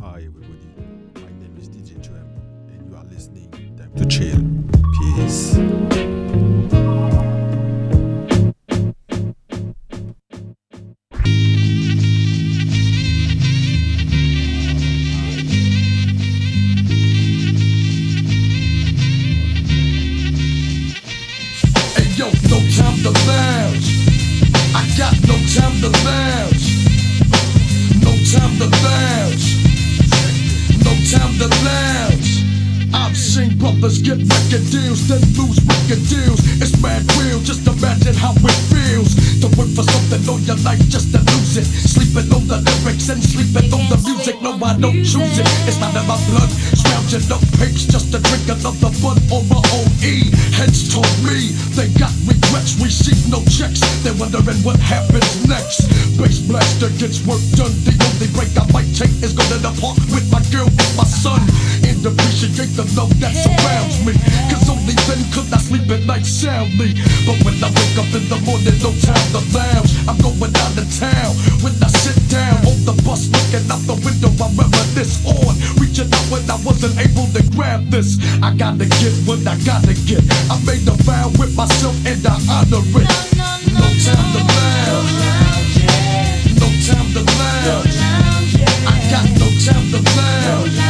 Hi everybody, my name is DJ Trem and you are listening Time to Chill. Don't choose it. It's not in my blood. Scrounging up pigs just to drink another bud my OE. Heads told me they got regrets, receive no checks. They're wondering what happens next. Bas Blasta gets work done. The only break I might take is go to the park with my girl and my son. And appreciate the love that's surrounds at night soundly. But when I wake up in the morning, no time to lounge. I'm going out of town. When I sit down on the bus, looking out the window, I reminisce on. Reaching out when I wasn't able to grab this. I gotta get what I gotta get. I made a vow with myself and I honor it. No time to lounge. No time to lounge. I got no time to lounge.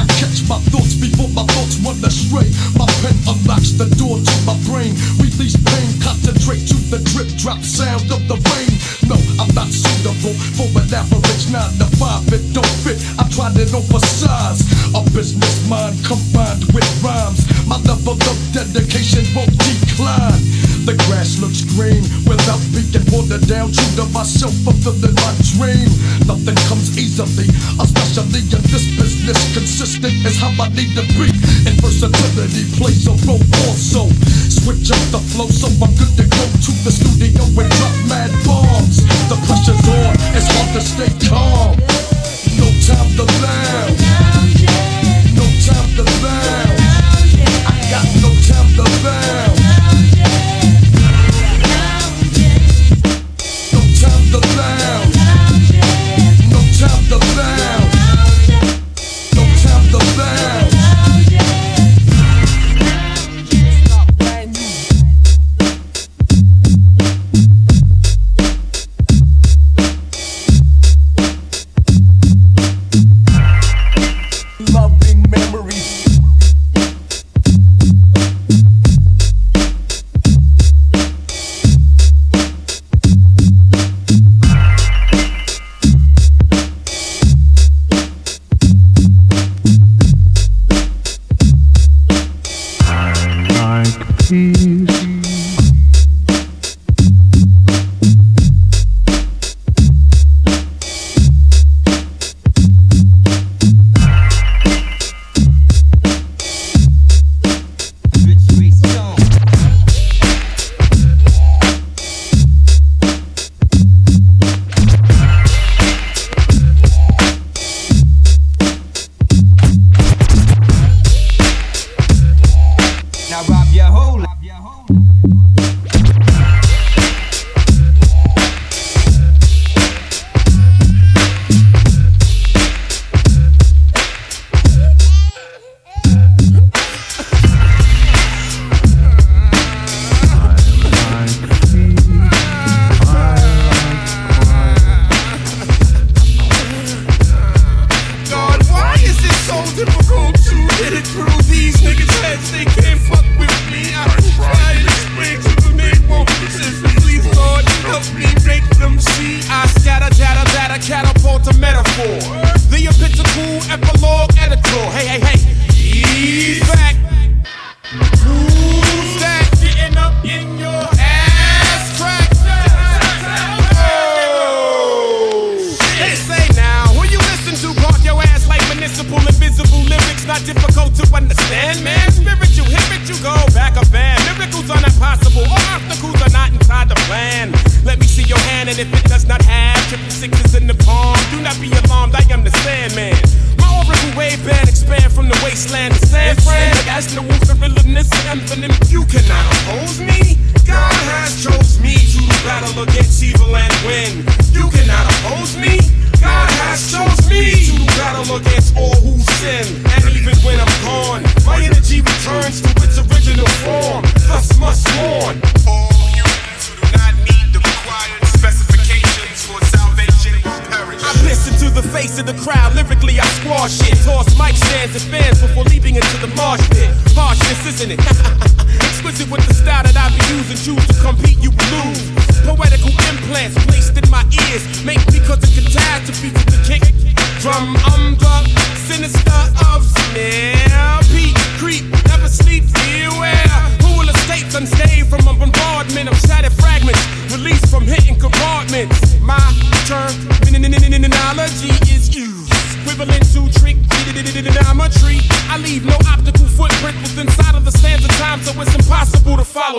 My thoughts before my thoughts run astray. My pen unlocks the door to my brain. Release pain, concentrate to the drip drop sound of the rain. No, I'm not suitable for an average nine to five. It don't fit. I tried it oversized. A business mind combined with rhymes. My level of dedication won't decline. The grass looks green without being watered down. True to myself, fulfilling my dream. Nothing comes easily, especially in this business. Consistent is how I need to be. And versatility plays a role also. Switch up the flow so I'm good to go to the studio and drop mad bombs. The pressure's on, it's hard to stay calm. No time to lounge.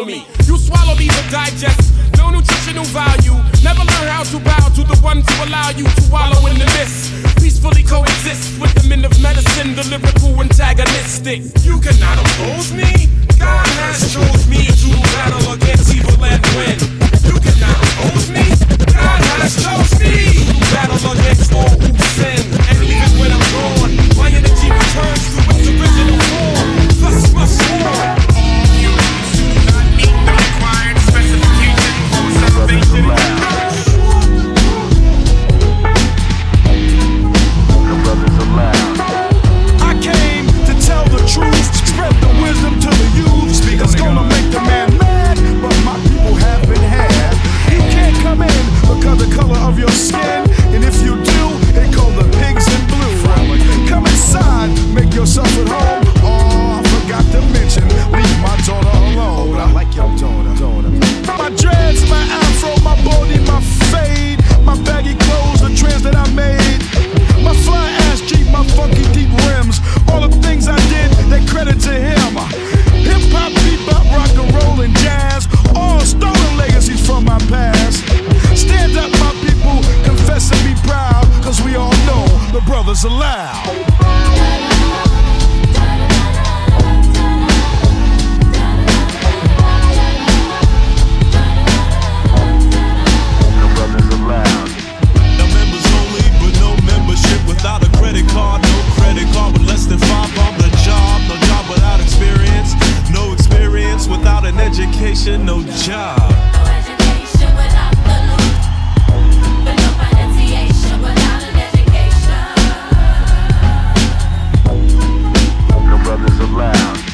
me. You swallow me to digest. No nutritional value. Never learn how to bow to the one to allow you to wallow in the mist. Peacefully coexist with the men of medicine, the lyrical antagonistic. You cannot oppose me. God has chose me to battle against evil and win. You cannot oppose me. God has chose me to battle against all who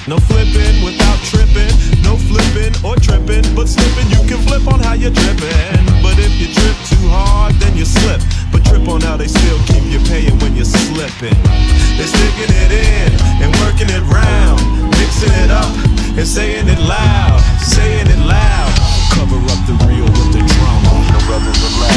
No flipping without tripping, no flipping or tripping, but slipping you can flip on how you're dripping. But if you trip too hard, then you slip. But trip on how they still keep you paying when you're slipping. They're sticking it in and working it round, mixing it up and saying it loud, saying it loud. Cover up the real with the drama. The rubber's allowed.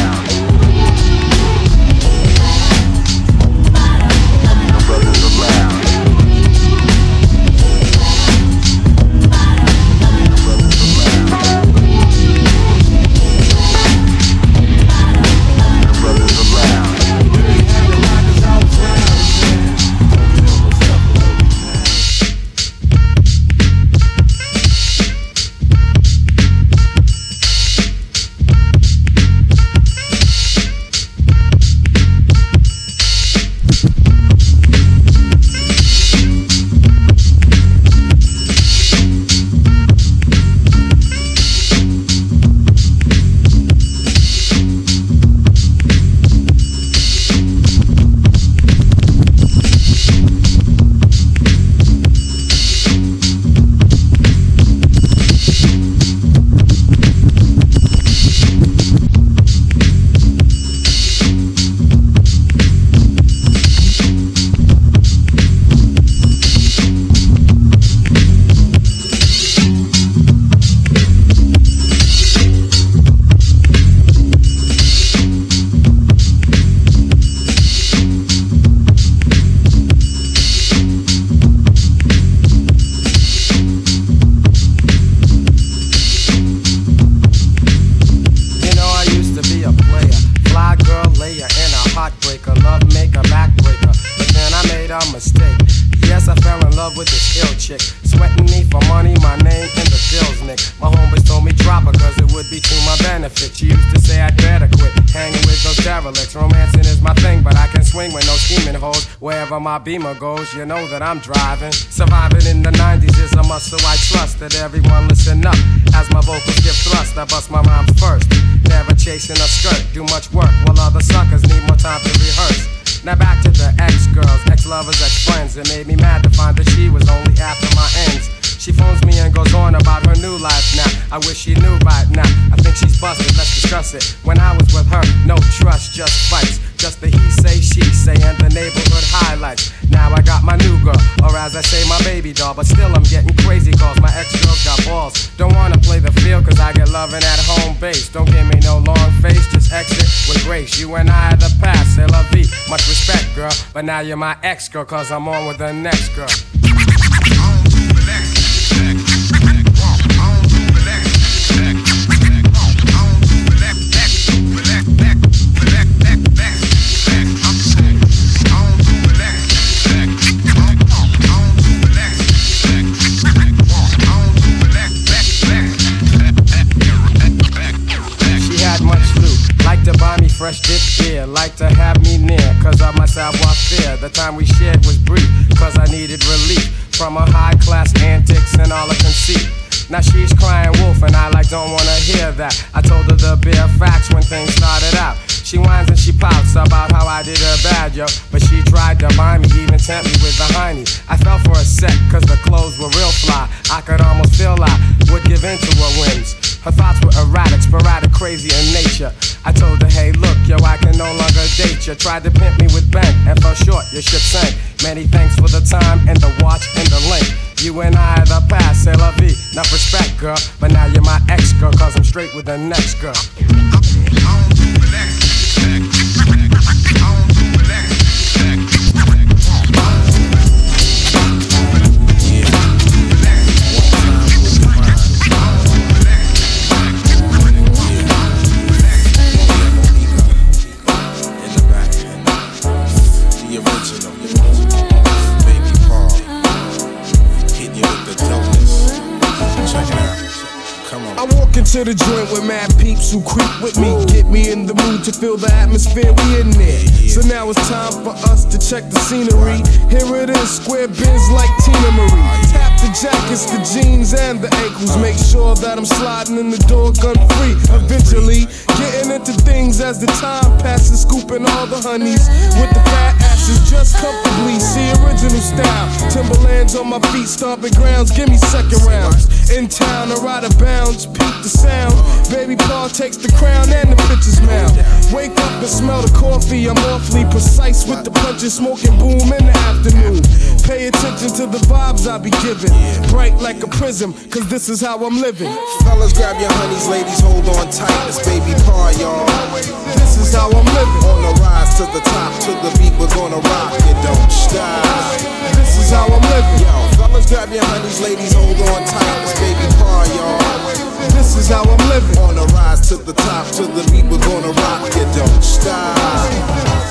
Beamer goes, you know that I'm driving. Surviving in the 90s is a muscle I trust. That everyone listen up as my vocals give thrust. I bust my rhymes first. Never chasing a skirt, do much work while other suckers need more time to rehearse. Now back to the ex girls, ex lovers, ex friends. It made me mad to find that she was only after my ends. She phones me and goes on about her new life now. I wish she knew right now. I think she's busted, let's discuss it. When I was with her, no trust, just fights. Just the he say, she say, and the neighborhood highlights. Now I got my new girl, or as I say, my baby doll. But still, I'm getting crazy calls. My ex girls got balls. Don't wanna play the field, cause I get loving at home base. Don't give me no long face, just exit with grace. You and I are the past, c'est la vie. Much respect, girl. But now you're my ex girl, cause I'm on with the next girl. Fresh dip beer, like to have me near, cause of my savoir faire. The time we shared was brief, cause I needed relief from her high class antics and all her conceit. Now she's crying wolf, and I like don't wanna hear that. I told her the bare facts when things started out. She whines and she pouts about how I did her bad, yo. But she tried to buy me, even tempt me with the hiney. I fell for a sec, cause the clothes were real fly. I could almost feel I would give in to her whims. Her thoughts were erratic, sporadic, crazy in nature. I told her, hey, look, yo, I can no longer date you. Tried to pimp me with bank and fell short, your ship sank. Many thanks for the time and the watch and the link. You and I are the past, c'est la vie. Enough respect, girl. But now you're my ex girl, cause I'm straight with the next girl. Into the joint with mad peeps who creep with me. Get me in the mood to feel the atmosphere we in there. So now it's time for us to check the scenery. Here it is, square bins like Teena Marie. Tap the jackets, the jeans, and the ankles. Make sure that I'm sliding in the door gun free. Eventually, getting into things as the time passes, scooping all the honeys with the fat asses just comfortably. See original style. Timberlands on my feet, stomping grounds. Give me second rounds. In town, or out of bounds, peep the sound. Baby Paul takes the crown and the pitcher's mouth. Wake up and smell the coffee. I'm awfully precise with the punches, smoking boom in the afternoon. Pay attention to the vibes I be giving. Bright like a prism, cause this is how I'm living. Fellas, grab your honeys, ladies, hold on tight. It's Baby Paul, y'all. This is how I'm living. On the rise to the top, to the beat, we're gonna rock it, don't stop. This is how I'm living. Yo, fellas, grab your honeys, ladies, hold on tight. It's Baby Paul, y'all. This is how I'm living. On the rise to the top, to the beat, we're gonna rock it, don't stop.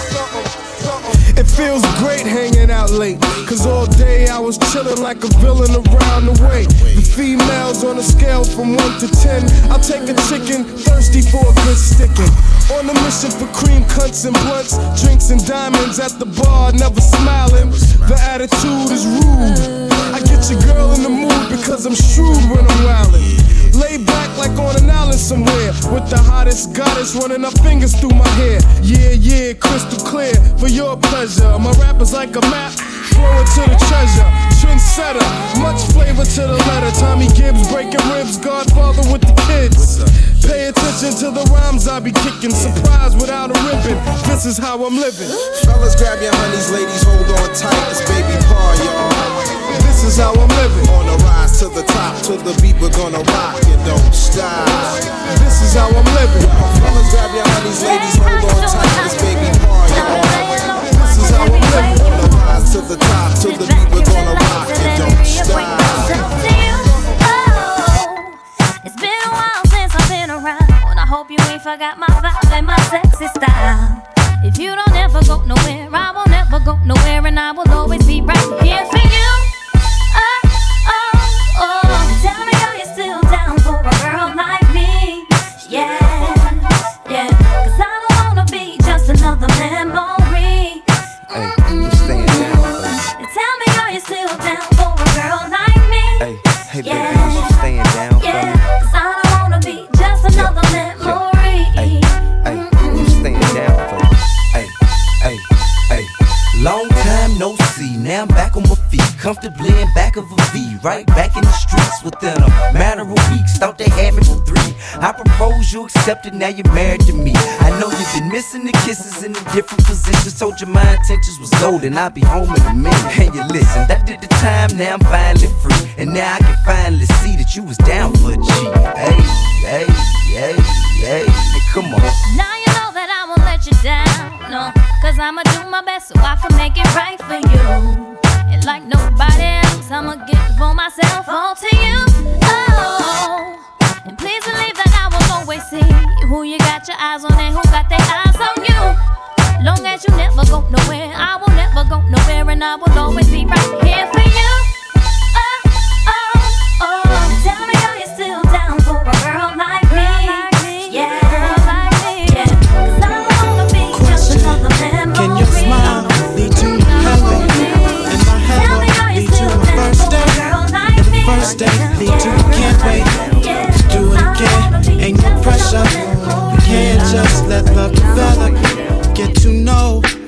Feels great hanging out late. Cause all day I was chilling like a villain around the way. The females on a scale from 1 to 10. I'll take a chicken, thirsty for a good sticking. On a mission for cream cunts and blunts, drinks and diamonds at the bar, never smiling. The attitude is rude. I get your girl in the mood because I'm shrewd when I'm wildin'. Lay back like on an island somewhere with the hottest goddess running her fingers through my hair. Yeah, yeah, crystal clear for your pleasure. My rap is like a map, throw it to the treasure. Trendsetter, much flavor to the letter. Tommy Gibbs breaking ribs, Godfather with the kids. Pay attention to the rhymes I be kicking. Surprise without a ribbon. This is how I'm living. Fellas, grab your honeys, ladies, hold on tight. It's Baby Paul, y'all. This is how I'm living. On the rise to the top, to the beat, we're gonna rock it, don't stop. This is how I'm living. Fellas, grab your honeys, ladies, hold on tight. It's Baby Paul, y'all. This is how I'm living. On the rise to the top, to the beat, we're gonna rock it, don't stop. It's been a while since I've been around. I hope you ain't forgot my vibe and my sexy style. If you don't ever go nowhere, I won't ever go nowhere, and I will always be right here for you. Intentions was golden, I'll be home in a minute. And you listen, that did the time, now I'm finally free. And now I can finally see that you was down for G. Hey, hey, hey, hey, hey, come on. Now you know that I won't let you down. No, cause I'ma do my best so I can make it right for you. And like nobody else, I'ma give all myself all to you. Oh, and please believe that I will always see who you got your eyes on and who got their eyes on you. Go nowhere, I will never go nowhere, and I will always be right here for you. Oh, oh, oh. Tell me, are you still down for a girl like me? Yeah, like me. Yeah, 'Cause I don't wanna be just another memory. Can your smile lead to heaven? And my heaven lead to a first date? And the first date lead to can't wait to do it again. Ain't no pressure. We can't just let love develop.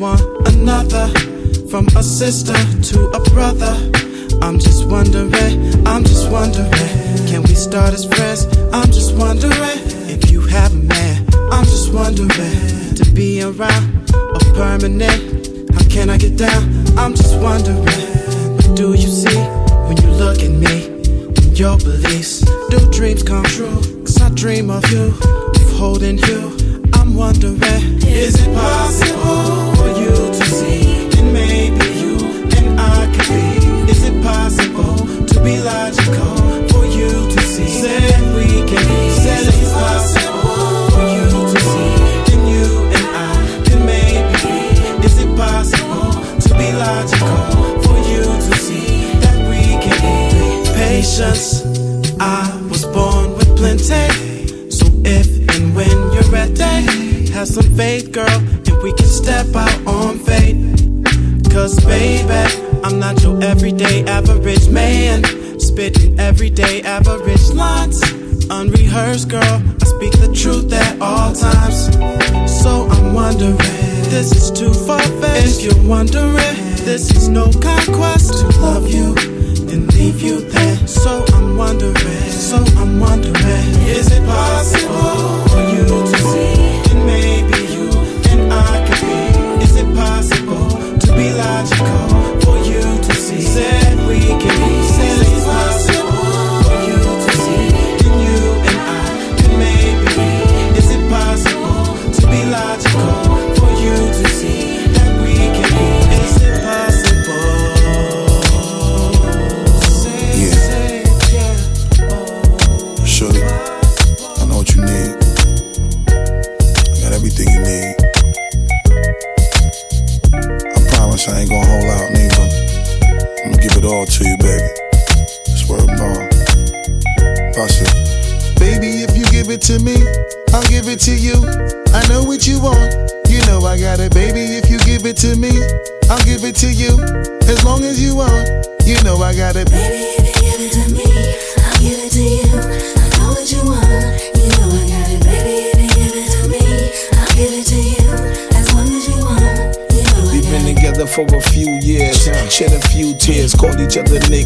Another. From a sister to a brother. I'm just wondering, I'm just wondering. Can we start as friends? I'm just wondering if you have a man. I'm just wondering to be around or permanent. How can I get down? I'm just wondering. What do you see when you look at me? When your beliefs do dreams come true? Cause I dream of you, of holding you. I'm wondering, is it possible maybe you and I could be. Is it possible to be logical for you to see? Said we can be.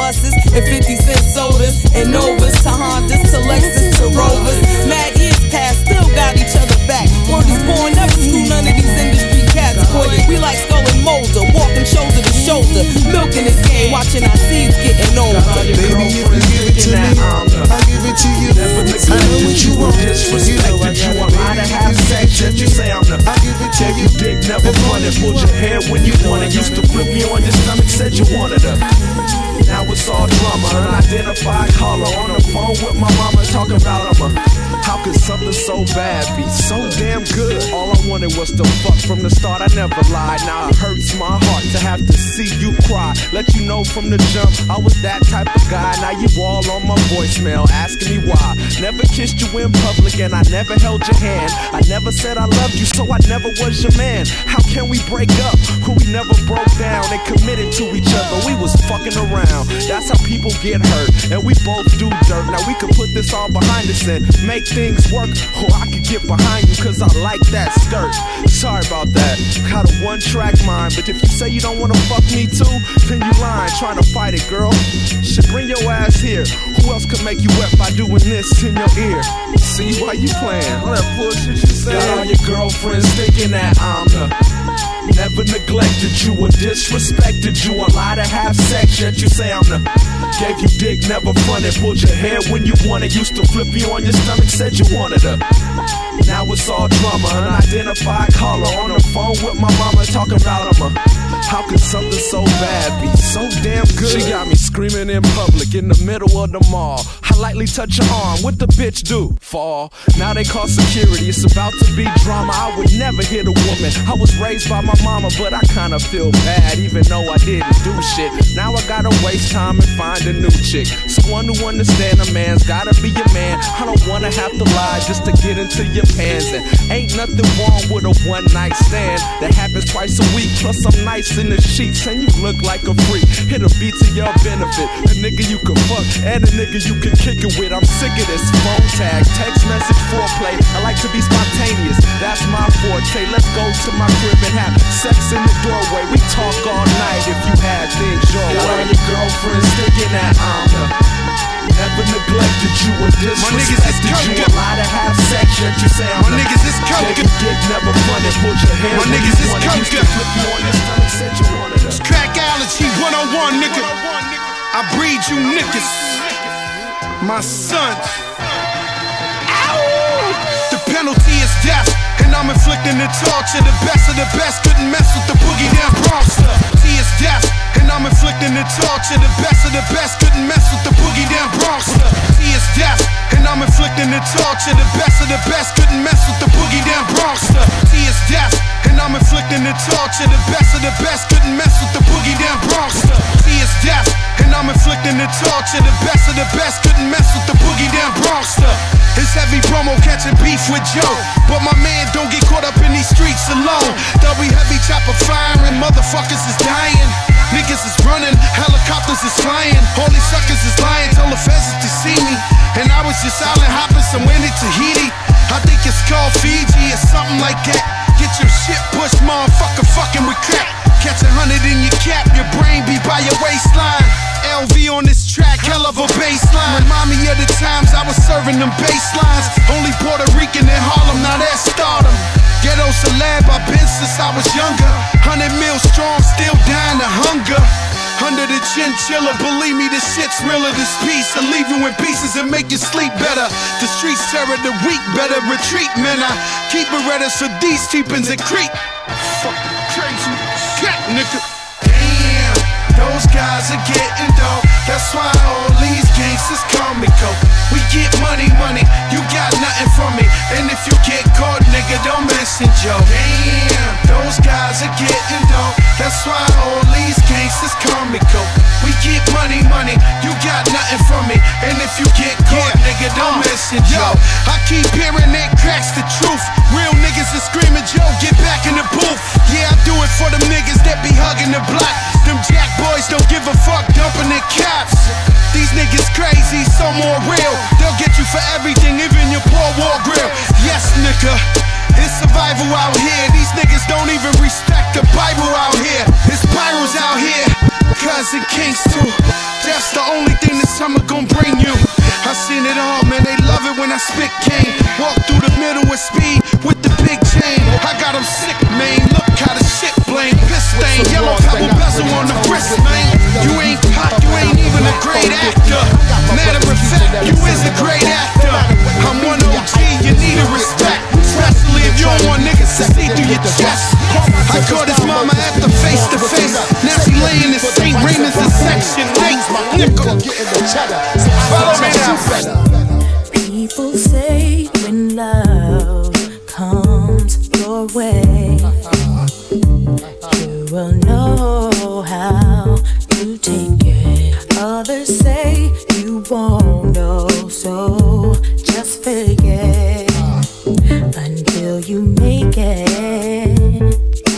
buses. And 50 cent sodas and Novas to uh-huh. Hondas Let you know from the jump I was that type of guy. Now you all on my voicemail asking me why. Never kissed you in public and I never held your hand. I never said I loved you, so I never was your man. How can we break up when we never broke down and committed to each other? We was fucking around. That's how people get hurt, and we both do dirt. Now we could put this all behind us and make things work, or I could get behind you cause I like that skirt. Sorry about that. Got a one track mind, but if you say you don't wanna fuck me too, trying to fight it, girl. Should bring your ass here. Who else could make you wet by doing this in your ear? See why you playing? All that bullshit you say. Got all your girlfriends thinking that I'm the. Never neglected you or disrespected you. A lot of half sex, yet you say I'm the. Gave you dick, never fronted. Pulled your hair when you wanted. Used to flip you on your stomach, said you wanted her. Now it's all drama. Unidentified caller on the phone with my mama talking about him. How could something so bad be so damn good? She got me screaming in public in the middle of the mall. I lightly touch her arm. What the bitch do? Fall. Now they call security. It's about to be drama. I would never hit a woman. I was raised by my mama, but I kinda feel bad, even though I didn't do shit. Now I gotta waste time and find a new chick. Someone who understand a man's gotta be a man. I don't wanna have to lie just to get into your And ain't nothing wrong with a one night stand that happens twice a week. Plus I'm nice in the sheets and you look like a freak. Hit a beat to your benefit. A nigga you can fuck and a nigga you can kick it with. I'm sick of this phone tag, text message, foreplay. I like to be spontaneous. That's my forte. Let's go to my crib and have sex in the doorway. We talk all night if you had things your way. All your girlfriends thinking that I'm. Never neglected you or My niggas is disrespected you. coke. A lot of half sex, yet you say I'm My the- niggas is coke. Dick, never fronted. Pulled your hair My niggas is wanted. Coke. flip on your you wanted her. Crack allergy, one on one, nigga. I breed you niggas. My sons. Ow! The penalty is death, and I'm inflicting the torture. The best of the best couldn't mess with the boogie down Bronxter. T is death, and I'm inflicting the torture. The best of the best couldn't mess with the boogie down Bronxter. T is death, and I'm inflicting the torture. The best of the best couldn't mess with the boogie down Bronxter. T is death, I'm inflicting the torture. The best of the best couldn't mess with the boogie down Bronxter. T is death, and I'm inflicting the torture. The best of the best couldn't mess with the boogie down Bronxter. It's heavy promo catching beef with Joe, but my man don't get caught up in these streets alone. They'll heavy chopper firing, motherfuckers is dying. Niggas is running, helicopters is flying. These suckers is lying, tell the if they see me. And I was just island hopping somewhere in Tahiti. I think it's called Fiji or something like that. Get your shit pushed, motherfucker, fucking with crack. Catch a hundred in your cap, your brain be by your waistline. LV on this track, hell of a baseline. Remind me of the times I was serving them baselines. Only Puerto Rican in Harlem, now that's stardom. Ghetto celeb, I've been since I was younger. Hundred mil strong, still dying of hunger. Under the chinchilla, believe me, this shit's realer. This piece, I leave you in pieces and make you sleep better. The streets terror, the weak better retreat, man. I keep it ready for these teepins and creep. Fuck crazy shit, nigga. Damn, those guys are getting dope. That's why all these gangsters call me coke. We get money, money, you got nothing from me. And if you get caught, nigga, don't mention Joe. Damn, those guys are getting dope. That's why all these gangsters call me coke. We get money, money, you got nothing from me. And if you get caught, nigga, don't uh. mention Joe. I keep hearing that cracks the truth. Real niggas are screaming, Joe, get back in the booth. Yeah, I do it for them niggas that be hugging the block. Them jack out here. These niggas don't even respect the Bible out here. It's spirals out here. Cousin Kings too. That's the only thing this summer gon' bring you. I seen it all, man. They love it when I spit cane. Make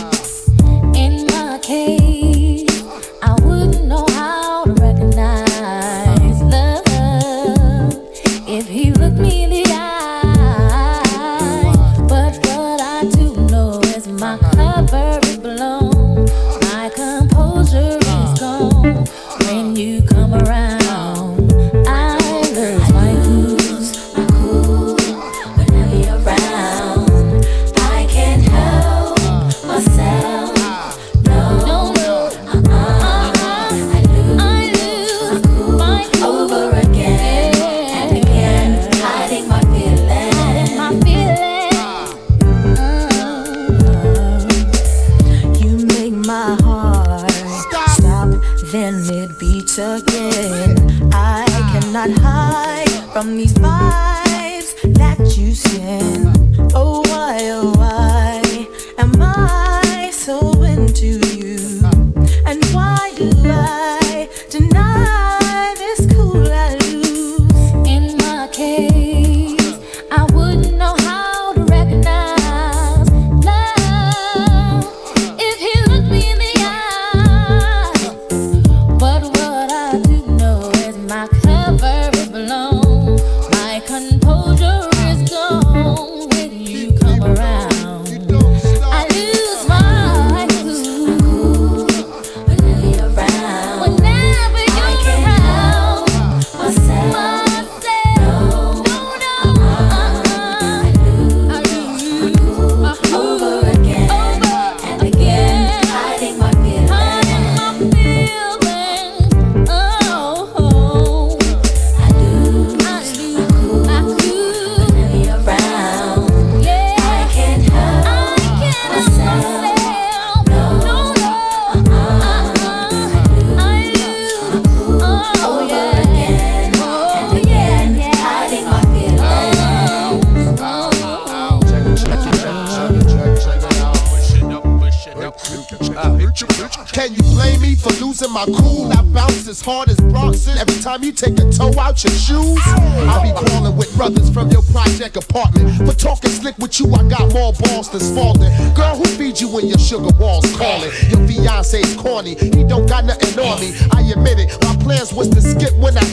losing my cool? I bounce as hard as Bronson every time you take a toe out your shoes. I be crawling with brothers from your project apartment. For talking slick with you, I got more balls than Spalding. Girl, who feed you when your sugar walls calling? Your fiance's corny, he don't got nothing on me. I admit it, my plans was to skip when I.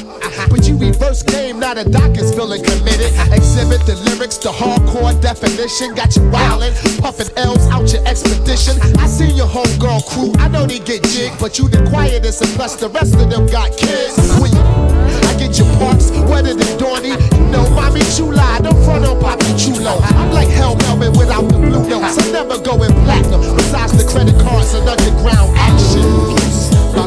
But you reverse game, now the doc is feeling committed. Exhibit the lyrics, the hardcore definition. Got you wildin', puffin' L's out your expedition. I seen your homegirl crew, I know they get jig, but you the quietest, plus the rest of them got kids. I get your parks wetter than Dorney. You know, mommy chula, don't front on Poppy Chulo. I'm like Harold Melvin without the blue notes. I'm never going platinum. Besides the credit cards and underground action. My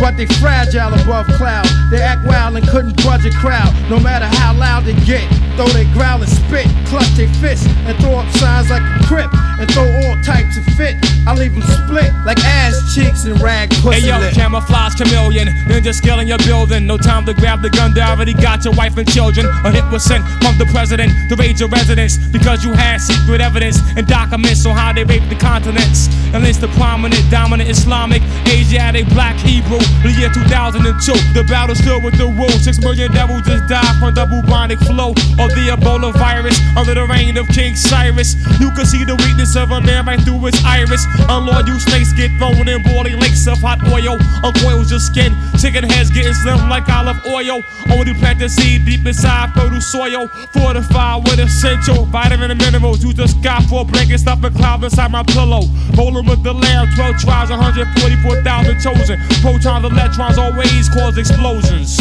but they fragile above cloud. They act wild and couldn't budge a crowd, no matter how loud they get. Though they growl and spit, clutch their fists, and throw up signs like a crip and throw all types of fit. I leave them split like ass cheeks and rag pussy Hey yo, lip. camouflage chameleon, ninja skill in your building. No time to grab the gun, they already got your wife and children. A hit was sent from the president to raid your residence because you had secret evidence and documents on how they raped the continents. And it's the prominent, dominant Islamic, Asiatic, black Hebrew. The year 2002, the battle's filled with the rules. Six million devils just died from the bubonic flow of the Ebola virus under the reign of King Cyrus. You can see the weakness of a man right through his iris. Unlawed you snakes get thrown in boiling lakes of hot oil. Uncoils your skin, chicken heads getting slim like olive oil. Only plant the seed deep inside fertile soil. Fortified with essential vitamin and minerals. Use the sky for a blanket, stuff a cloud inside my pillow. Rolling with the lamb, 12 tribes, 144,000 chosen. Protons, electrons always cause explosions.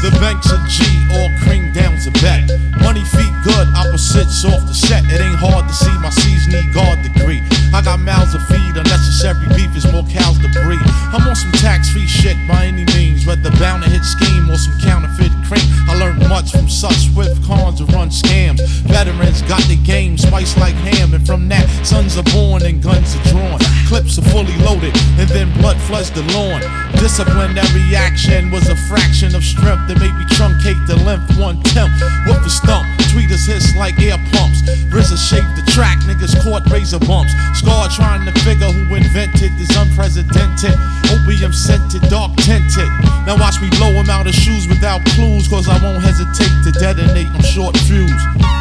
The banks of G, all cream down to bet. Money feet good, opposites off the set. It ain't hard to see my C's need guard degree. I got mouths to feed, unnecessary beef is more cows to breed. I'm on some tax free shit by any means, whether bound to hit scheme or some counterfeit I learned much from such swift cons to run scams. Veterans got the game spiced like ham, and from that, sons are born and guns are drawn. Clips are fully loaded, and then blood floods the lawn. Disciplinary action was a fraction of strength that made me truncate the length one tenth. Whoop a stump, tweeters hiss like air pumps. RZA shaped the track, niggas caught razor bumps. Scar trying to figure who invented this unprecedented opium scented, dark tinted. Now watch me blow him out of shoes without clues, cause I won't hesitate to detonate. I'm short fused.